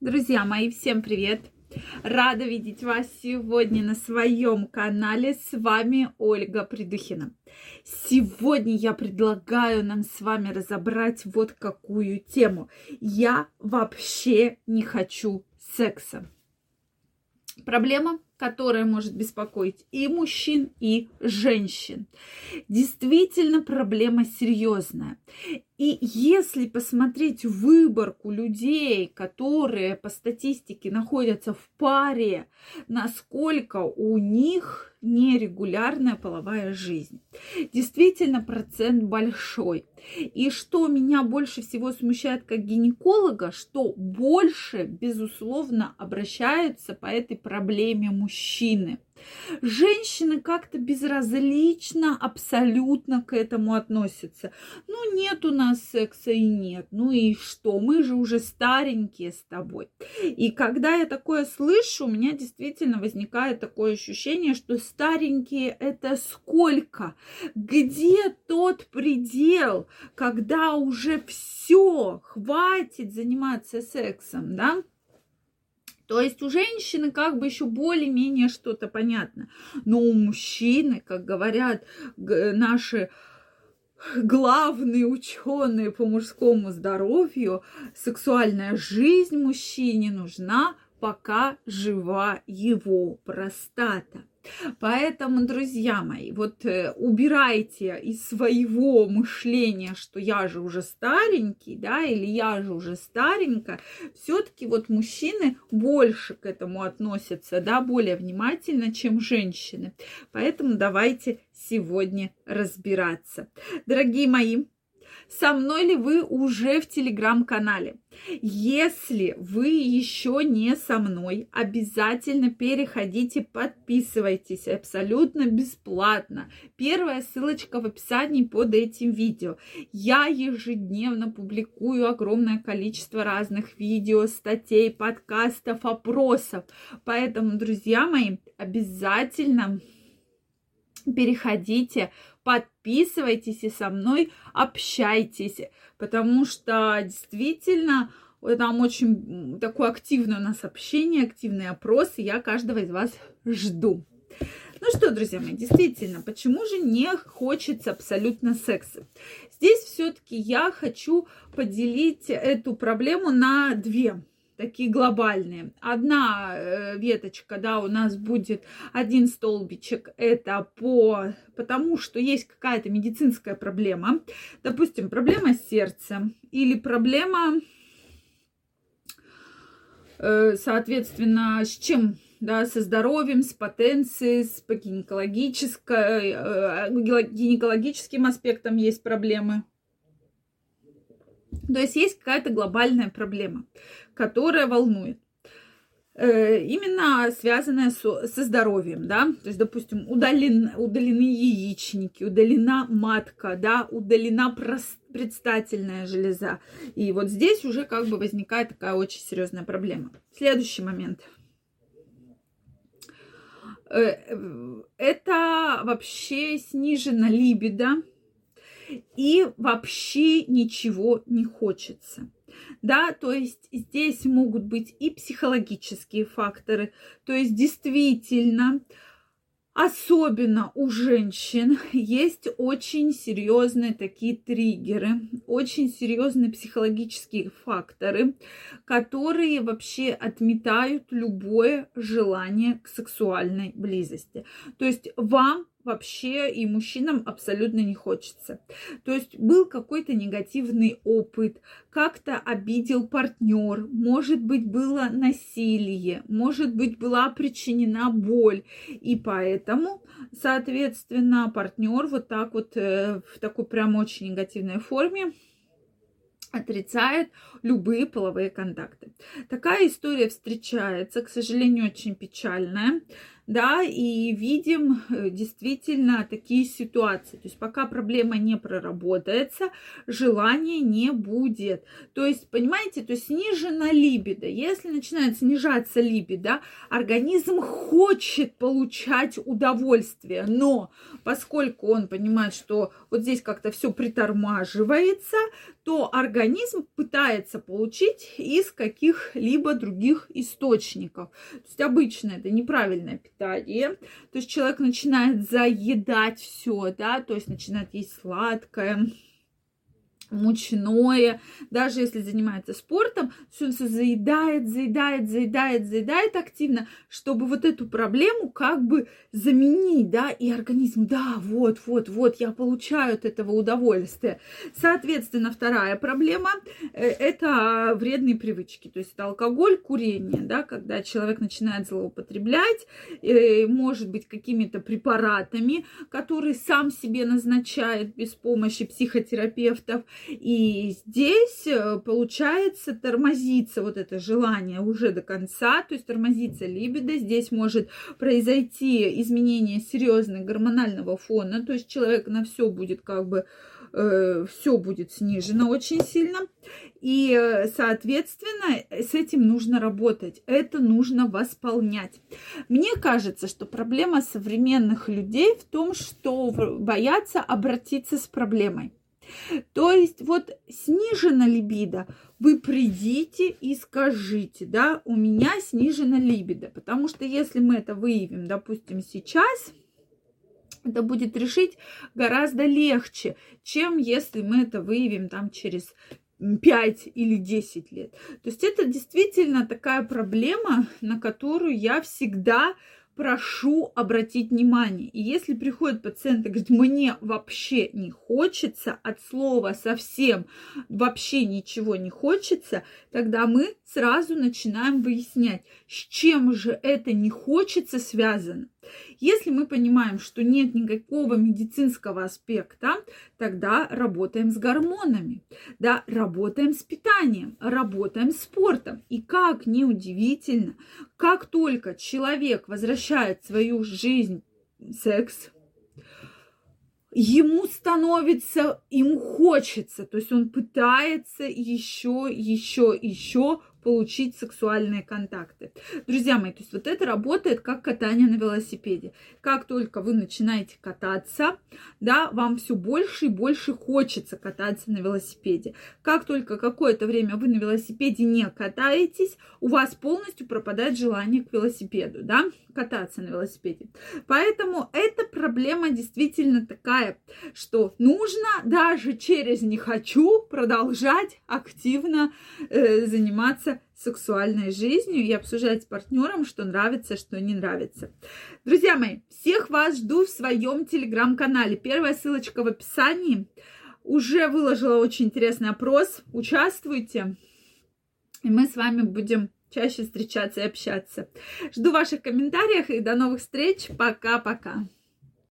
Друзья мои, всем привет! Рада видеть вас сегодня на своем канале. С вами Ольга Придухина. Сегодня я предлагаю нам с вами разобрать вот какую тему. Я вообще не хочу секса. Проблема которая может беспокоить и мужчин, и женщин. Действительно, проблема серьезная. И если посмотреть выборку людей, которые по статистике находятся в паре, насколько у них нерегулярная половая жизнь. Действительно, процент большой. И что меня больше всего смущает как гинеколога, что больше, безусловно, обращаются по этой проблеме мужчины. Женщины как-то безразлично абсолютно к этому относятся. Ну, нет у нас секса и нет. Ну и что? Мы же уже старенькие с тобой. И когда я такое слышу, у меня действительно возникает такое ощущение, что старенькие это сколько? Где тот предел, когда уже все, хватит заниматься сексом, да? То есть у женщины как бы еще более-менее что-то понятно. Но у мужчины, как говорят наши главные ученые по мужскому здоровью, сексуальная жизнь мужчине нужна, пока жива его простата. Поэтому, друзья мои, вот э, убирайте из своего мышления, что я же уже старенький, да, или я же уже старенькая, все-таки вот мужчины больше к этому относятся, да, более внимательно, чем женщины. Поэтому давайте сегодня разбираться. Дорогие мои, со мной ли вы уже в телеграм-канале. Если вы еще не со мной, обязательно переходите, подписывайтесь абсолютно бесплатно. Первая ссылочка в описании под этим видео. Я ежедневно публикую огромное количество разных видео, статей, подкастов, опросов. Поэтому, друзья мои, обязательно переходите, подписывайтесь и со мной общайтесь, потому что действительно там очень такое активное у нас общение, активный опрос, и я каждого из вас жду. Ну что, друзья мои, действительно, почему же не хочется абсолютно секса? Здесь все-таки я хочу поделить эту проблему на две такие глобальные. Одна э, веточка, да, у нас будет один столбичек, это по, потому что есть какая-то медицинская проблема, допустим, проблема сердца или проблема, э, соответственно, с чем да, со здоровьем, с потенцией, с по гинекологической, э, гинекологическим аспектом есть проблемы. То есть есть какая-то глобальная проблема, которая волнует э, именно связанная со, со здоровьем, да, то есть, допустим, удален, удалены яичники, удалена матка, да, удалена предстательная железа. И вот здесь уже как бы возникает такая очень серьезная проблема. Следующий момент. Э, это вообще снижена либидо, и вообще ничего не хочется. Да, то есть здесь могут быть и психологические факторы, то есть действительно Особенно у женщин есть очень серьезные такие триггеры, очень серьезные психологические факторы, которые вообще отметают любое желание к сексуальной близости. То есть вам вообще и мужчинам абсолютно не хочется. То есть был какой-то негативный опыт, как-то обидел партнер, может быть было насилие, может быть была причинена боль, и поэтому, соответственно, партнер вот так вот э, в такой прям очень негативной форме отрицает любые половые контакты. Такая история встречается, к сожалению, очень печальная да, и видим э, действительно такие ситуации. То есть пока проблема не проработается, желания не будет. То есть, понимаете, то есть снижена либидо. Если начинает снижаться либидо, организм хочет получать удовольствие, но поскольку он понимает, что вот здесь как-то все притормаживается, то организм пытается получить из каких каких-либо других источников. То есть обычно это неправильное питание, то есть человек начинает заедать все, да, то есть начинает есть сладкое, мучное, даже если занимается спортом, все все заедает, заедает, заедает, заедает активно, чтобы вот эту проблему как бы заменить, да, и организм, да, вот, вот, вот, я получаю от этого удовольствие. Соответственно, вторая проблема э, – это вредные привычки, то есть это алкоголь, курение, да, когда человек начинает злоупотреблять, э, может быть, какими-то препаратами, которые сам себе назначает без помощи психотерапевтов, и здесь, э, получается, тормозится вот это желание уже до конца, то есть тормозится либидо. Здесь может произойти изменение серьезного гормонального фона, то есть человек на все будет как бы э, все будет снижено очень сильно. И, э, соответственно, с этим нужно работать. Это нужно восполнять. Мне кажется, что проблема современных людей в том, что боятся обратиться с проблемой. То есть вот снижена либидо, вы придите и скажите, да, у меня снижена либидо, потому что если мы это выявим, допустим, сейчас, это будет решить гораздо легче, чем если мы это выявим там через 5 или 10 лет. То есть это действительно такая проблема, на которую я всегда прошу обратить внимание. И если приходит пациент и говорит, мне вообще не хочется, от слова совсем вообще ничего не хочется, тогда мы сразу начинаем выяснять, с чем же это не хочется связано. Если мы понимаем, что нет никакого медицинского аспекта, тогда работаем с гормонами, да, работаем с питанием, работаем с спортом. И как неудивительно, как только человек возвращает свою жизнь секс, ему становится, ему хочется, то есть он пытается еще, еще, еще получить сексуальные контакты. Друзья мои, то есть вот это работает как катание на велосипеде. Как только вы начинаете кататься, да, вам все больше и больше хочется кататься на велосипеде. Как только какое-то время вы на велосипеде не катаетесь, у вас полностью пропадает желание к велосипеду, да, кататься на велосипеде. Поэтому эта проблема действительно такая, что нужно даже через не хочу продолжать активно э, заниматься сексуальной жизнью и обсуждать с партнером, что нравится, что не нравится. Друзья мои, всех вас жду в своем телеграм-канале. Первая ссылочка в описании. Уже выложила очень интересный опрос. Участвуйте. И мы с вами будем чаще встречаться и общаться. Жду ваших комментариев и до новых встреч. Пока-пока.